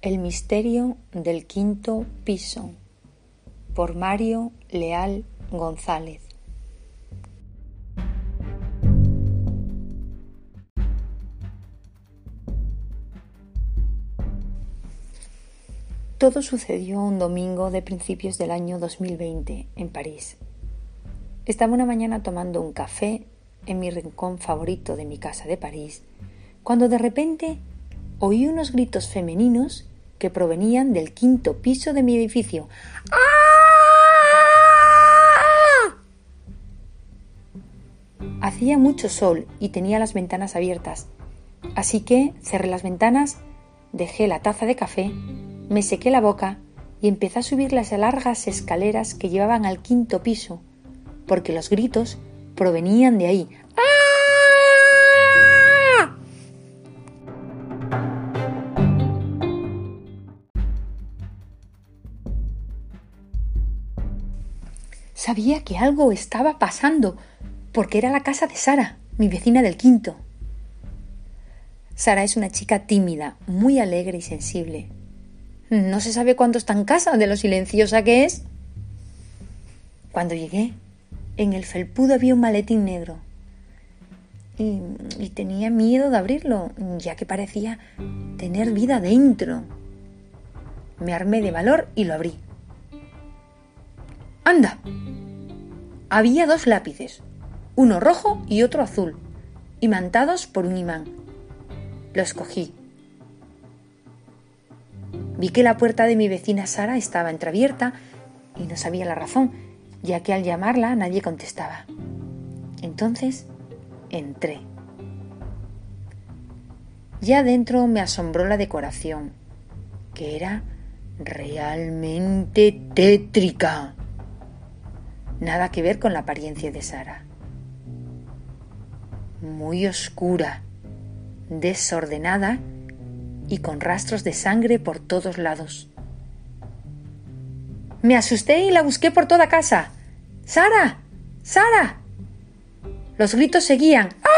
El misterio del quinto piso por Mario Leal González Todo sucedió un domingo de principios del año 2020 en París. Estaba una mañana tomando un café en mi rincón favorito de mi casa de París, cuando de repente oí unos gritos femeninos que provenían del quinto piso de mi edificio. ¡Ah! Hacía mucho sol y tenía las ventanas abiertas, así que cerré las ventanas, dejé la taza de café me sequé la boca y empecé a subir las largas escaleras que llevaban al quinto piso, porque los gritos provenían de ahí. Sabía que algo estaba pasando, porque era la casa de Sara, mi vecina del quinto. Sara es una chica tímida, muy alegre y sensible. No se sabe cuánto está en casa de lo silenciosa que es. Cuando llegué, en el felpudo había un maletín negro. Y, y, tenía miedo de abrirlo, ya que parecía tener vida dentro. Me armé de valor y lo abrí. ¡Anda! Había dos lápices, uno rojo y otro azul, imantados por un imán. Los cogí Vi que la puerta de mi vecina Sara estaba entreabierta y no sabía la razón, ya que al llamarla nadie contestaba. Entonces entré. Ya dentro me asombró la decoración, que era realmente tétrica. Nada que ver con la apariencia de Sara. Muy oscura, desordenada y con rastros de sangre por todos lados. Me asusté y la busqué por toda casa. ¡Sara! ¡Sara! Los gritos seguían. ¡Ah!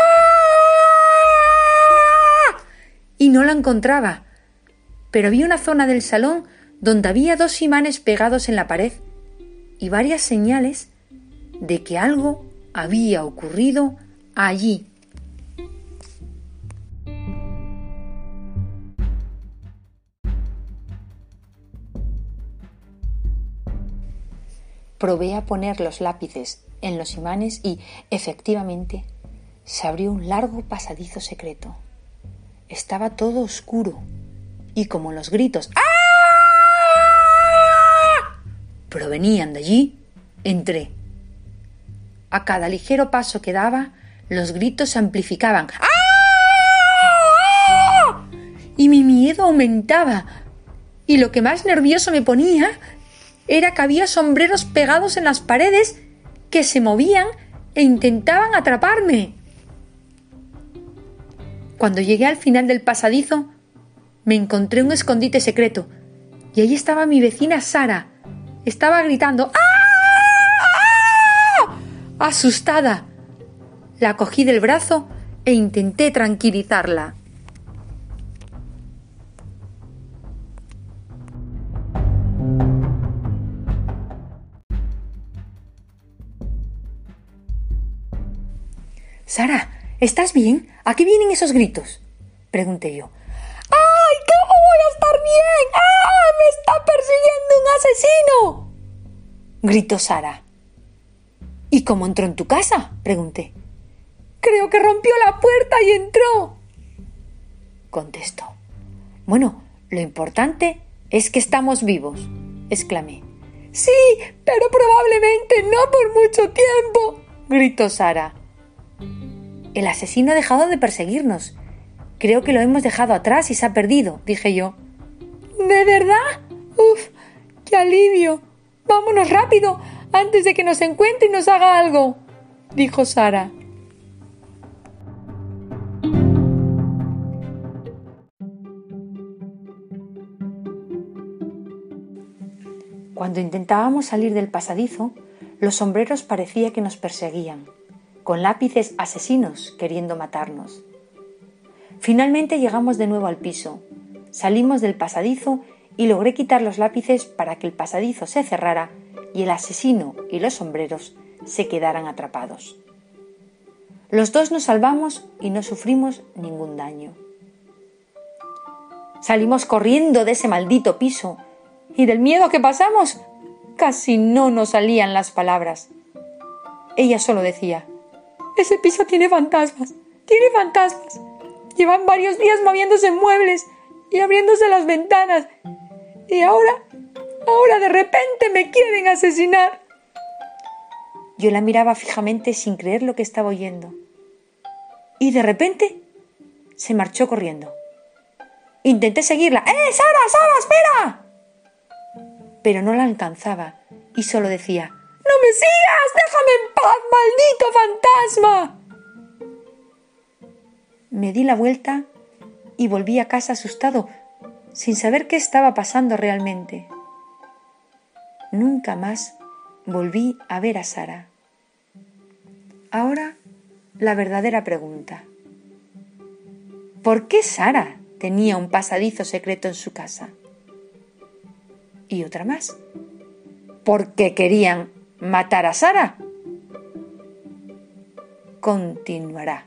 Y no la encontraba. Pero vi una zona del salón donde había dos imanes pegados en la pared y varias señales de que algo había ocurrido allí. Probé a poner los lápices en los imanes y, efectivamente, se abrió un largo pasadizo secreto. Estaba todo oscuro y como los gritos ¡Ah! Provenían de allí, entré. A cada ligero paso que daba, los gritos se amplificaban ¡Ah! y mi miedo aumentaba. Y lo que más nervioso me ponía era que había sombreros pegados en las paredes que se movían e intentaban atraparme. Cuando llegué al final del pasadizo, me encontré un escondite secreto y ahí estaba mi vecina Sara. Estaba gritando ¡Ah! Asustada. La cogí del brazo e intenté tranquilizarla. Sara, ¿estás bien? ¿A qué vienen esos gritos? pregunté yo. ¡Ay! ¿Cómo voy a estar bien? ¡Ah! ¡Me está persiguiendo un asesino! Gritó Sara. ¿Y cómo entró en tu casa? pregunté. Creo que rompió la puerta y entró. contestó. Bueno, lo importante es que estamos vivos, exclamé. Sí, pero probablemente no por mucho tiempo, gritó Sara. El asesino ha dejado de perseguirnos. Creo que lo hemos dejado atrás y se ha perdido, dije yo. ¿De verdad? Uf, qué alivio. Vámonos rápido, antes de que nos encuentre y nos haga algo, dijo Sara. Cuando intentábamos salir del pasadizo, los sombreros parecía que nos perseguían con lápices asesinos queriendo matarnos. Finalmente llegamos de nuevo al piso. Salimos del pasadizo y logré quitar los lápices para que el pasadizo se cerrara y el asesino y los sombreros se quedaran atrapados. Los dos nos salvamos y no sufrimos ningún daño. Salimos corriendo de ese maldito piso y del miedo que pasamos casi no nos salían las palabras. Ella solo decía, ese piso tiene fantasmas, tiene fantasmas. Llevan varios días moviéndose muebles y abriéndose las ventanas. Y ahora, ahora de repente me quieren asesinar. Yo la miraba fijamente sin creer lo que estaba oyendo. Y de repente se marchó corriendo. Intenté seguirla. ¡Eh, Sara, Sara, espera! Pero no la alcanzaba y solo decía, ¡No me sigas! ¡Déjame en paz, maldito fantasma! Me di la vuelta y volví a casa asustado, sin saber qué estaba pasando realmente. Nunca más volví a ver a Sara. Ahora la verdadera pregunta. ¿Por qué Sara tenía un pasadizo secreto en su casa? Y otra más. ¿Por qué querían matar a Sara? Continuará.